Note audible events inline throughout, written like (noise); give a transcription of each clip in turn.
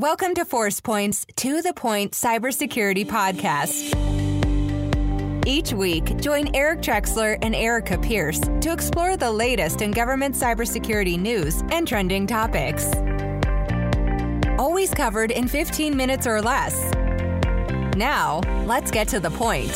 Welcome to ForcePoint's To the Point Cybersecurity Podcast. Each week, join Eric Trexler and Arika Pierce to explore the latest in government cybersecurity news and trending topics. Always covered in 15 minutes or less. Now, let's get to the point.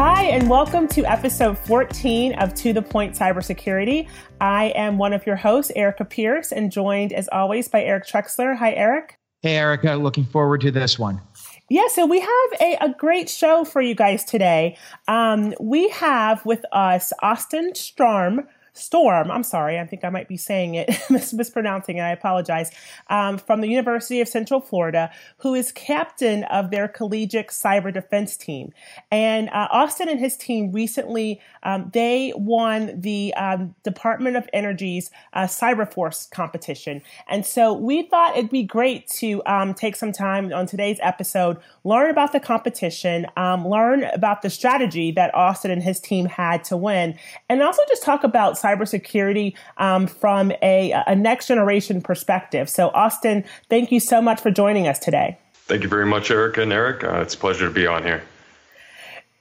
Hi, and welcome to episode 14 of To the Point Cybersecurity. I am one of your hosts, Arika Pierce, and joined as always by Eric Trexler. Hi, Eric. Hey, Arika. Looking forward to this one. Yeah, so we have a, a great show for you guys today. Um, we have with us Austin Sturm Sturm, I'm sorry, I think I might be saying it, (laughs) mis- mispronouncing it, I apologize, um, from the University of Central Florida, who is captain of their collegiate cyber defense team. And uh, Austin and his team recently, um, they won the um, Department of Energy's uh, Cyber Force competition. And so we thought it'd be great to um, take some time on today's episode, learn about the competition, um, learn about the strategy that Austin and his team had to win, and also just talk about cybersecurity um, from a, a next generation perspective. So, Austin, thank you so much for joining us today. Thank you very much, Arika and Eric. Uh, it's a pleasure to be on here.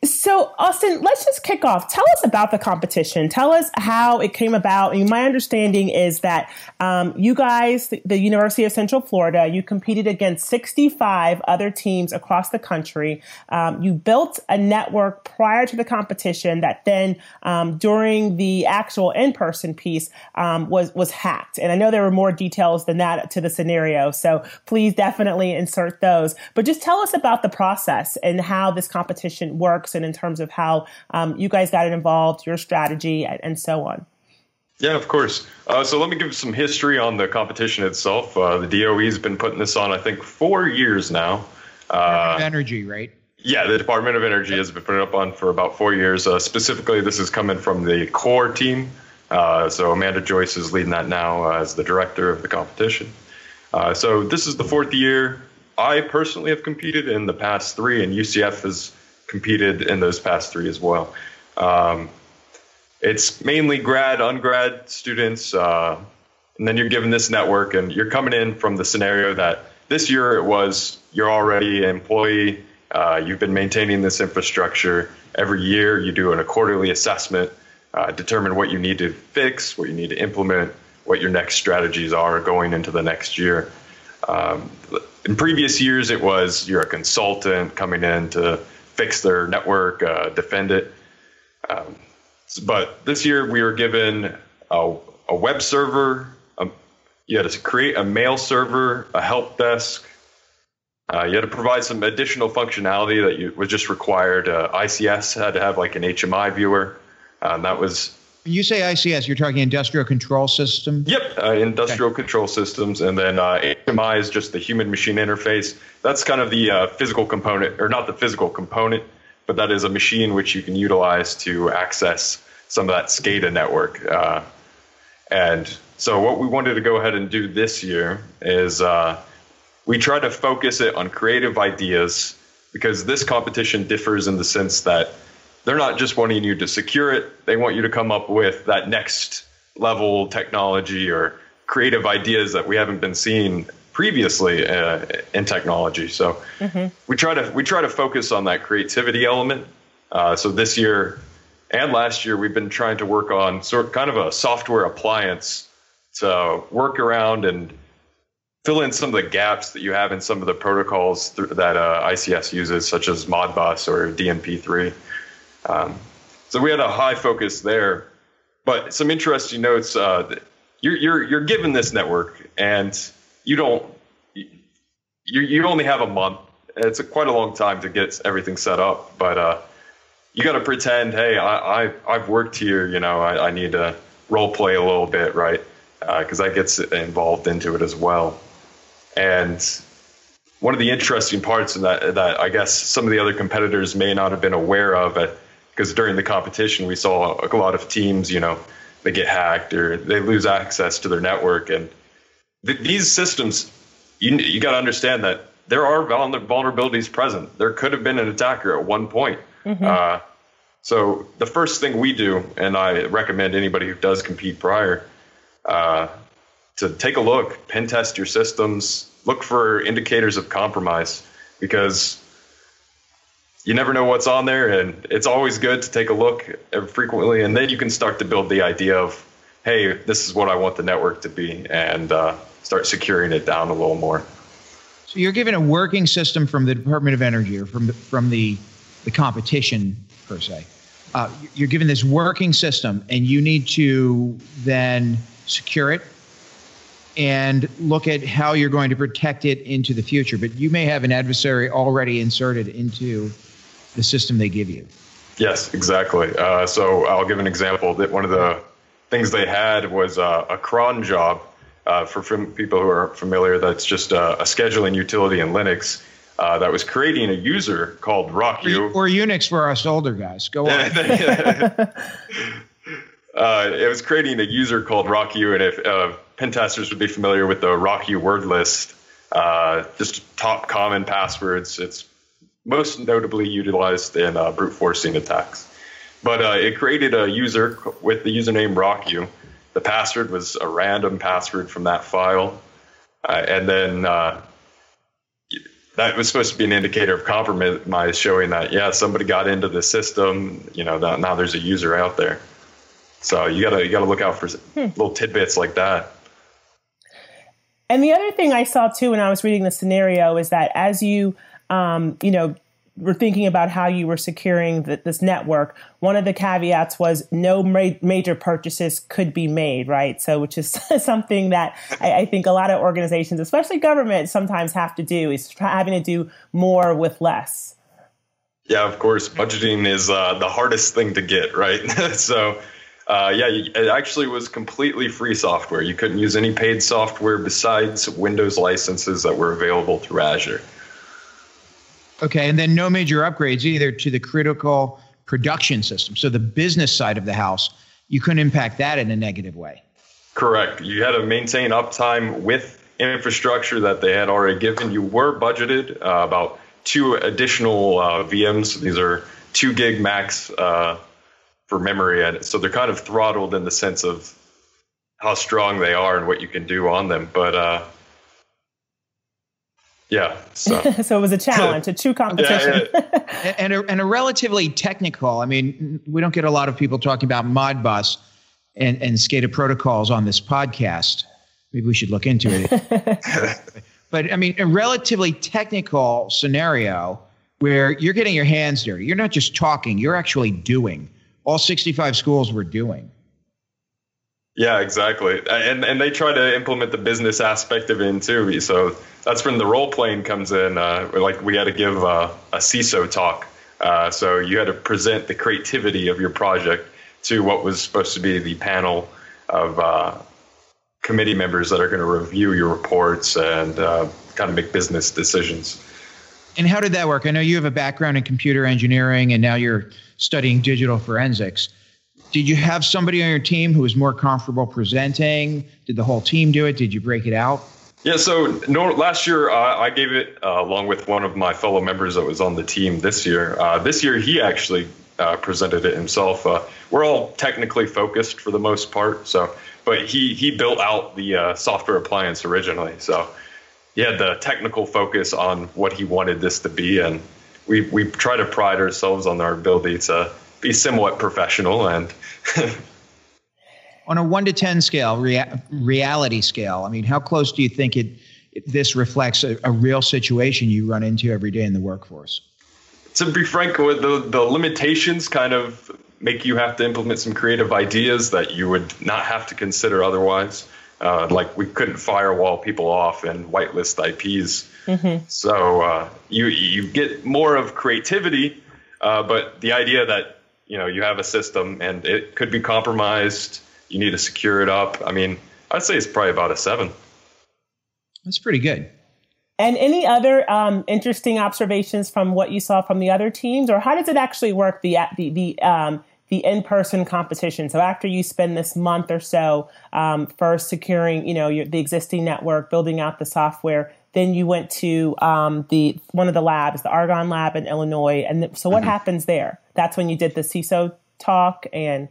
So, Austin, let's just kick off. Tell us about the competition. Tell us how it came about. Mean, my understanding is that um, you guys, the, the, University of Central Florida, you competed against 65 other teams across the country. Um, you built a network prior to the competition that then, um, during the actual in-person piece, um, was was hacked. And I know there were more details than that to the scenario. So please definitely insert those. But just tell us about the process and how this competition works works and in terms of how um, you guys got involved, your strategy, and, and so on. Yeah, of course. Uh, so let me give some history on the competition itself. Uh, the DOE has been putting this on, I think, four years now. Uh, Energy, right? Yeah, the Department of Energy has been putting it up on for about four years. Uh, specifically, this is coming from the core team. Uh, so Amanda Joyce is leading that now as the director of the competition. Uh, so this is the fourth year. I personally have competed in the past three, and UCF has competed in those past three as well. Um, it's mainly grad, ungrad students, uh, and then you're given this network, and you're coming in from the scenario that this year it was you're already an employee, uh, you've been maintaining this infrastructure. Every year you do an, a quarterly assessment, uh, determine what you need to fix, what you need to implement, what your next strategies are going into the next year. Um, in previous years, it was you're a consultant coming in to fix their network, uh, defend it. Um, but this year we were given a, a web server. Um, you had to create a mail server, a help desk. Uh, you had to provide some additional functionality that you, was just required. Uh, ICS had to have like an HMI viewer. Uh, that was when you say ICS, you're talking industrial control system? Yep, uh, industrial okay. control systems. And then uh, HMI is just the human machine interface. That's kind of the uh, physical component, or not the physical component, but that is a machine which you can utilize to access some of that SCADA network. Uh, and so, what we wanted to go ahead and do this year is uh, we try to focus it on creative ideas because this competition differs in the sense that they're not just wanting you to secure it, they want you to come up with that next level technology or creative ideas that we haven't been seeing previously uh, in technology. So mm-hmm. we try to we try to focus on that creativity element. Uh, so this year and last year, we've been trying to work on sort of kind of a software appliance to work around and fill in some of the gaps that you have in some of the protocols th- that uh, ICS uses, such as Modbus or DNP3. Um, so we had a high focus there. But some interesting notes. Uh, you're you're you're given this network, and you don't. You you only have a month. It's a, quite a long time to get everything set up, but uh, you got to pretend. Hey, I, I I've worked here. You know, I, I need to role play a little bit, right? Because uh, that gets involved into it as well. And one of the interesting parts in that that I guess some of the other competitors may not have been aware of because during the competition we saw a lot of teams, you know, they get hacked or they lose access to their network, and th- these systems, you you got to understand that there are vulnerabilities present. There could have been an attacker at one point. Mm-hmm. Uh, so the first thing we do, and I recommend anybody who does compete prior, uh, to take a look, pen test your systems, look for indicators of compromise because you never know what's on there, and it's always good to take a look frequently, and then you can start to build the idea of, hey, this is what I want the network to be, and uh, start securing it down a little more. So you're given a working system from the Department of Energy or from the, from the the competition per se. Uh, you're given this working system, and you need to then secure it and look at how you're going to protect it into the future. But you may have an adversary already inserted into the system they give you. Yes, exactly. Uh, so I'll give an example that one of the things they had was uh, a cron job. Uh, for people who are familiar, that's just a, a scheduling utility in Linux uh, that was creating a user called RockYou. Or, or Unix for us older guys. Go on. (laughs) (laughs) uh, it was creating a user called RockYou, and if uh, pen would be familiar with the RockYou word list, uh, just top common passwords. It's most notably utilized in uh, brute forcing attacks. But uh, it created a user with the username RockYou. The password was a random password from that file. Uh, and then uh, that was supposed to be an indicator of compromise, showing that, yeah, somebody got into the system. You know, now there's a user out there. So you gotta you gotta look out for hmm. little tidbits like that. And the other thing I saw too when I was reading the scenario is that as you um, you know, were thinking about how you were securing the, this network, one of the caveats was no ma- major purchases could be made, right? So, which is (laughs) something that I, I, think a lot of organizations, especially government, sometimes have to do is having to do more with less. Yeah, of course, budgeting is uh, the hardest thing to get, right? (laughs) so, uh, yeah, it actually was completely free software. You couldn't use any paid software besides Windows licenses that were available through Azure. Okay, and then no major upgrades either to the critical production system. So the business side of the house, you couldn't impact that in a negative way. Correct. You had to maintain uptime with infrastructure that they had already given. You were budgeted uh, about two additional uh, VMs. These are two gig max uh, for memory, and so they're kind of throttled in the sense of how strong they are and what you can do on them. But uh, yeah. So. (laughs) so it was a challenge, a true competition. (laughs) Yeah, yeah. and, a, and a relatively technical, I mean, we don't get a lot of people talking about Modbus and, and SCADA protocols on this podcast. Maybe we should look into it. (laughs) but I mean, a relatively technical scenario where you're getting your hands dirty. You're not just talking, you're actually doing. All 65 schools were doing. Yeah, exactly. And and they try to implement the business aspect of it too. So that's when the role playing comes in. Uh, like we had to give uh, a CISO talk. Uh, so you had to present the creativity of your project to what was supposed to be the panel of uh, committee members that are going to review your reports and uh, kind of make business decisions. And how did that work? I know you have a background in computer engineering and now you're studying digital forensics did you have somebody on your team who was more comfortable presenting? Did the whole team do it? Did you break it out? Yeah, so no, last year uh, I gave it uh, along with one of my fellow members that was on the team this year. Uh, this year he actually uh, presented it himself. Uh, we're all technically focused for the most part, so but he he built out the uh, software appliance originally, so he had the technical focus on what he wanted this to be, and we we try to pride ourselves on our ability to be somewhat professional and (laughs) on a 1 to 10 scale rea- reality scale i mean how close do you think it, it this reflects a, a, real situation you run into every day in the workforce? To be frank with the, the limitations kind of make you have to implement some creative ideas that you would not have to consider otherwise. Uh, like we couldn't firewall people off and whitelist ips mm-hmm. so uh, you you get more of creativity uh, but the idea that you know you have a system and it could be compromised you need to secure it up i mean i'd say it's probably about a seven that's pretty good and any other um, interesting observations from what you saw from the other teams or how does it actually work the the the um, the in-person competition. So after you spend this month or so um, first securing, you know, your, the existing network, building out the software, then you went to um, the one of the labs, the Argonne lab in Illinois. And th- so what mm-hmm. happens there? That's when you did the CISO talk and.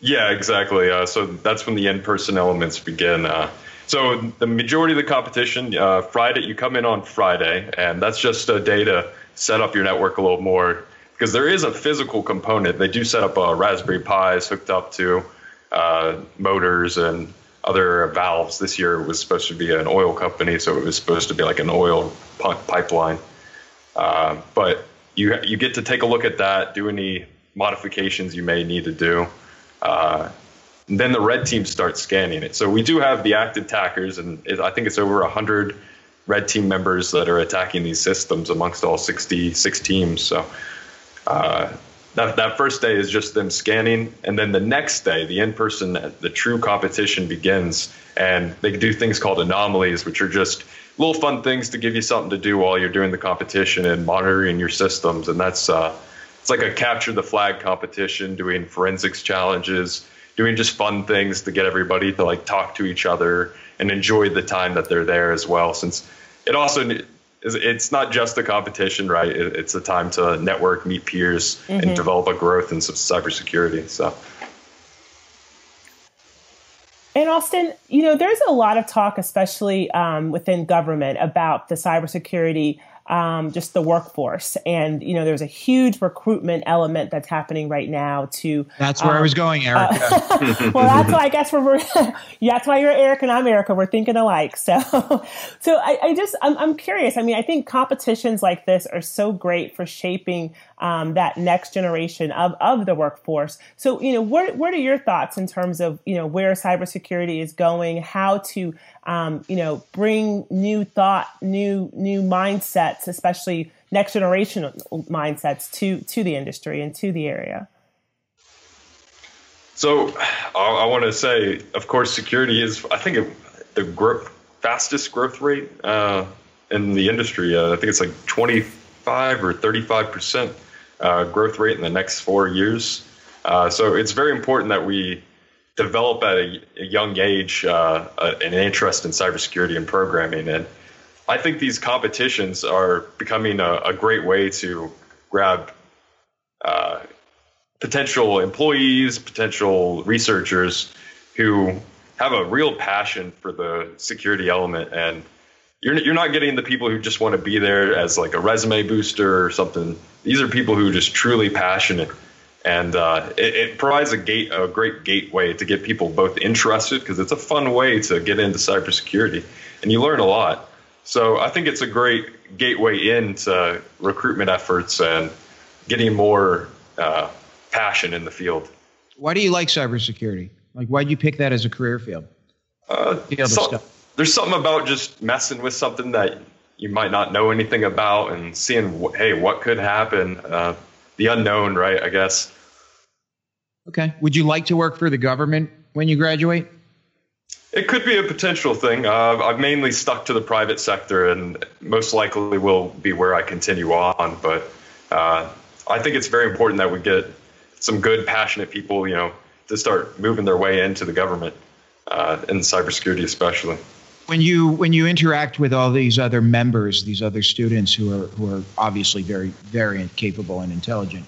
Yeah, exactly. Uh, so that's when the in-person elements begin. Uh, So the majority of the competition, uh, Friday, you come in on Friday, and that's just a day to set up your network a little more because there is a physical component. They do set up uh, Raspberry Pis hooked up to uh, motors and other valves. This year was supposed to be an oil company, so it was supposed to be like an oil pipeline. Uh, but you you get to take a look at that, do any modifications you may need to do. Uh, then the red team starts scanning it. So we do have the active attackers, and it, I think it's over 100 red team members that are attacking these systems amongst all 66 teams. So uh, that, that first day is just them scanning. And then the next day, the in person, the true competition begins. And they do things called anomalies, which are just little fun things to give you something to do while you're doing the competition and monitoring your systems. And that's, uh, it's like a capture the flag competition, doing forensics challenges, doing just fun things to get everybody to like talk to each other and enjoy the time that they're there as well. Since it also it's not just a competition, right? It's a time to network, meet peers, mm-hmm. and develop a growth in some cybersecurity. So. And Austin, you know, there's a lot of talk, especially um, within government, about the cybersecurity um, just the workforce. And, you know, there's a huge recruitment element that's happening right now to. That's where um, I was um, going, Arika. Uh, (laughs) well, that's why I guess we're, yeah, (laughs) that's why you're Eric and I'm Erica. We're thinking alike. So, (laughs) so I, I just, I'm, I'm curious. I mean, I think competitions like this are so great for shaping um, that next generation of, of the workforce. So, you know, what, what are your thoughts in terms of, you know, where cybersecurity is going, how to, um, you know, bring new thought, new, new mindsets, especially next generation mindsets to, to the industry and to the area? So I, I want to say, of course, security is, I think, the growth, fastest growth rate uh, in the industry. Uh, I think it's like 25 or 35 percent uh, growth rate in the next four years. Uh, so it's very important that we develop at a, a young age uh, an interest in cybersecurity and programming. And I think these competitions are becoming a, a great way to grab uh, potential employees, potential researchers who have a real passion for the security element and you're you're not getting the people who just want to be there as like a resume booster or something. These are people who are just truly passionate, and uh, it, it, provides a gate a great gateway to get people both interested because it's a fun way to get into cybersecurity, and you learn a lot. So I think it's a great gateway into recruitment efforts and getting more uh, passion in the field. Why do you like cybersecurity? Like, why did you pick that as a career field? Uh, field so, there's something about just messing with something that you might not know anything about and seeing hey what could happen uh, the unknown right i guess okay would you like to work for the government when you graduate it could be a potential thing uh, i've mainly stuck to the private sector and most likely will be where i continue on but uh, i think it's very important that we get some good passionate people you know to start moving their way into the government uh, in cybersecurity especially when you when you interact with all these other members, these other students who are who are obviously very very capable and intelligent,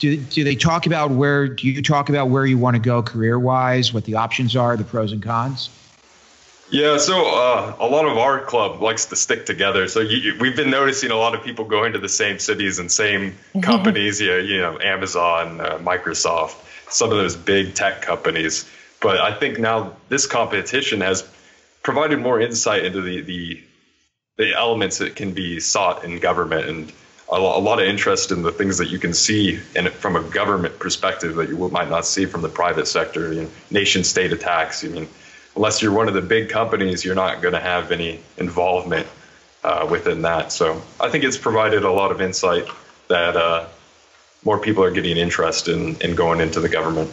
do do they talk about where do you talk about where you want to go career wise, what the options are, the pros and cons? Yeah, so uh, a lot of our club likes to stick together. So you, we've been noticing a lot of people going to the same cities and same (laughs) companies. you, know, you know, Amazon, uh, Microsoft, some of those big tech companies. But I think now this competition has provided more insight into the, the the elements that can be sought in government and a, lot of interest in the things that you can see in from a government perspective that you might not see from the private sector. You know, nation state attacks. I mean, unless you're one of the big companies, you're not going to have any involvement uh, within that. So I think it's provided a lot of insight that uh, more people are getting interest in, in going into the government.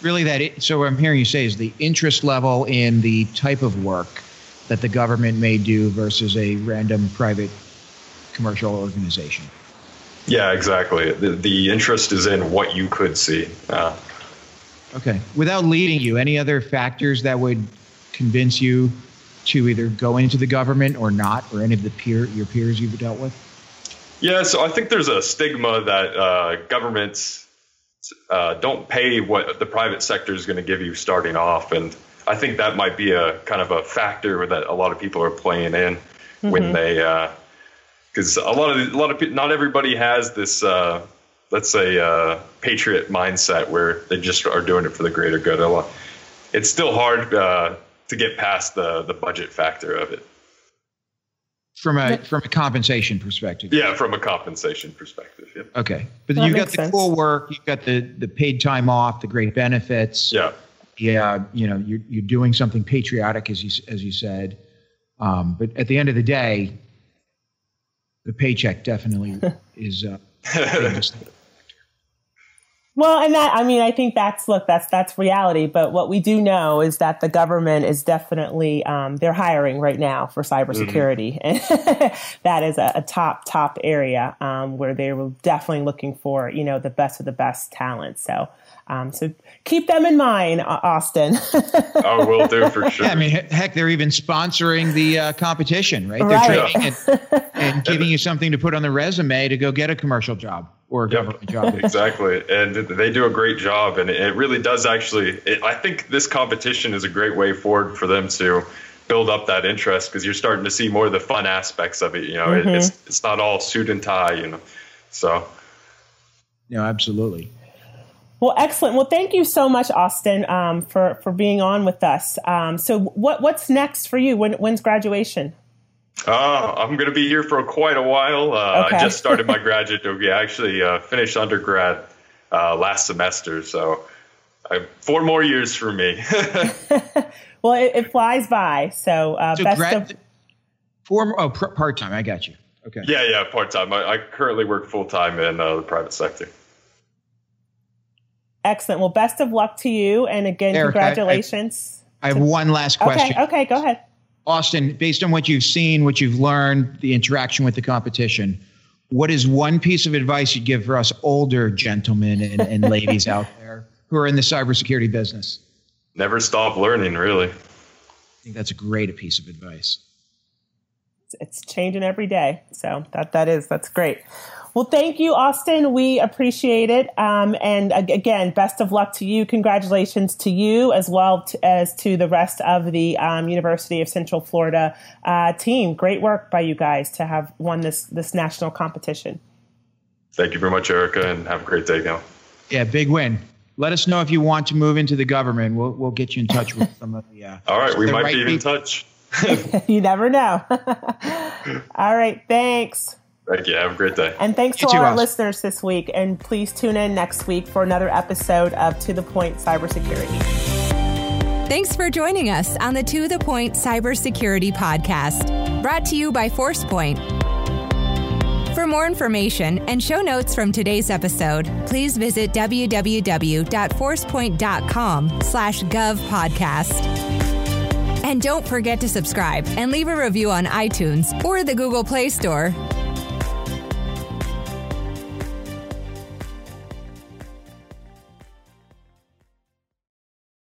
Really that it, so what i'm hearing you say is the interest level in the type of work that the government may do versus a random private commercial organization. Yeah exactly. The, the interest is in what you could see uh, okay without leading you any other factors that would convince you to either go into the government or not or any of the peer your peers you've dealt with yeah so i think there's a stigma that uh, governments uh, don't pay what the private sector is going to give you starting off. And I think that might be a kind of a factor that a lot of people are playing in mm-hmm. when they, because uh, a lot of a lot of not everybody has this, uh, let's say, uh, patriot mindset where they just are doing it for the greater good. A lot, it's still hard uh, to get past the the budget factor of it. From a from a compensation perspective. Yeah, from a compensation perspective. Yeah. Okay, but that you've got the sense. cool work, you've got the the paid time off, the great benefits. Yeah yeah, you know, you're you're doing something patriotic, as you as you said. Um, but at the end of the day, the paycheck definitely (laughs) is. Uh, (laughs) well, and that I mean, I think that's look, that's that's reality. But what we do know is that the government is definitely um, they're hiring right now for cybersecurity, mm-hmm. and (laughs) that is a, a, top top area um, where they were definitely looking for you know the best of the best talent. So um, so keep them in mind, Austin. (laughs) oh, will do for sure. Yeah, I mean, heck, they're even sponsoring the uh, competition, right? They're right. training and, (laughs) and, giving you something to put on the resume to go get a commercial job or a yep. government job. (laughs) exactly, and they do a great job, and it really does actually. It, I think this competition is a great way forward for them to build up that interest because you're starting to see more of the fun aspects of it. You know, mm-hmm. it, it's it's not all suit and tie. You know, so. No, absolutely. Well, excellent. Well, thank you so much, Austin, um, for for being on with us. Um, so, what what's next for you? When, when's graduation? Uh, I'm going to be here for quite a while. Uh, okay. I just started my (laughs) graduate degree. I actually uh, finished undergrad uh, last semester, so four more years for me. (laughs) well, it, it, flies by. So, uh, so best grad- of four oh part time. I got you. Okay. Yeah, yeah, part time. I, I, currently work full time in uh, the private sector. Excellent. Well, best of luck to you. And again, Eric, congratulations. I, I, I have one last question. Okay, okay, go ahead. Austin, based on what you've seen, what you've learned, the interaction with the competition, what is one piece of advice you'd give for us older gentlemen and, and ladies out (laughs) there who are in the cybersecurity business? Never stop learning, really. I think that's a great piece of advice. It's changing every day. So that that is that's great. Well, thank you, Austin. We appreciate it. Um, and again, best of luck to you. Congratulations to you as well to, as to the rest of the um, University of Central Florida uh, team. Great work by you guys to have won this this national competition. Thank you very much, Arika, and have a great day now. Yeah, big win. Let us know if you want to move into the government. We'll we'll get you in touch with some of the. Uh, (laughs) All right, we might right be in touch. (laughs) (laughs) you never know. All right, thanks. Thank you. Have a great day. And thanks you to all our listeners this week. And please tune in next week for another episode of To the Point Cybersecurity. Thanks for joining us on the To the Point Cybersecurity Podcast, brought to you by ForcePoint. For more information and show notes from today's episode, please visit www.forcepoint.com slash gov podcast. And don't forget to subscribe and leave a review on iTunes or the Google Play Store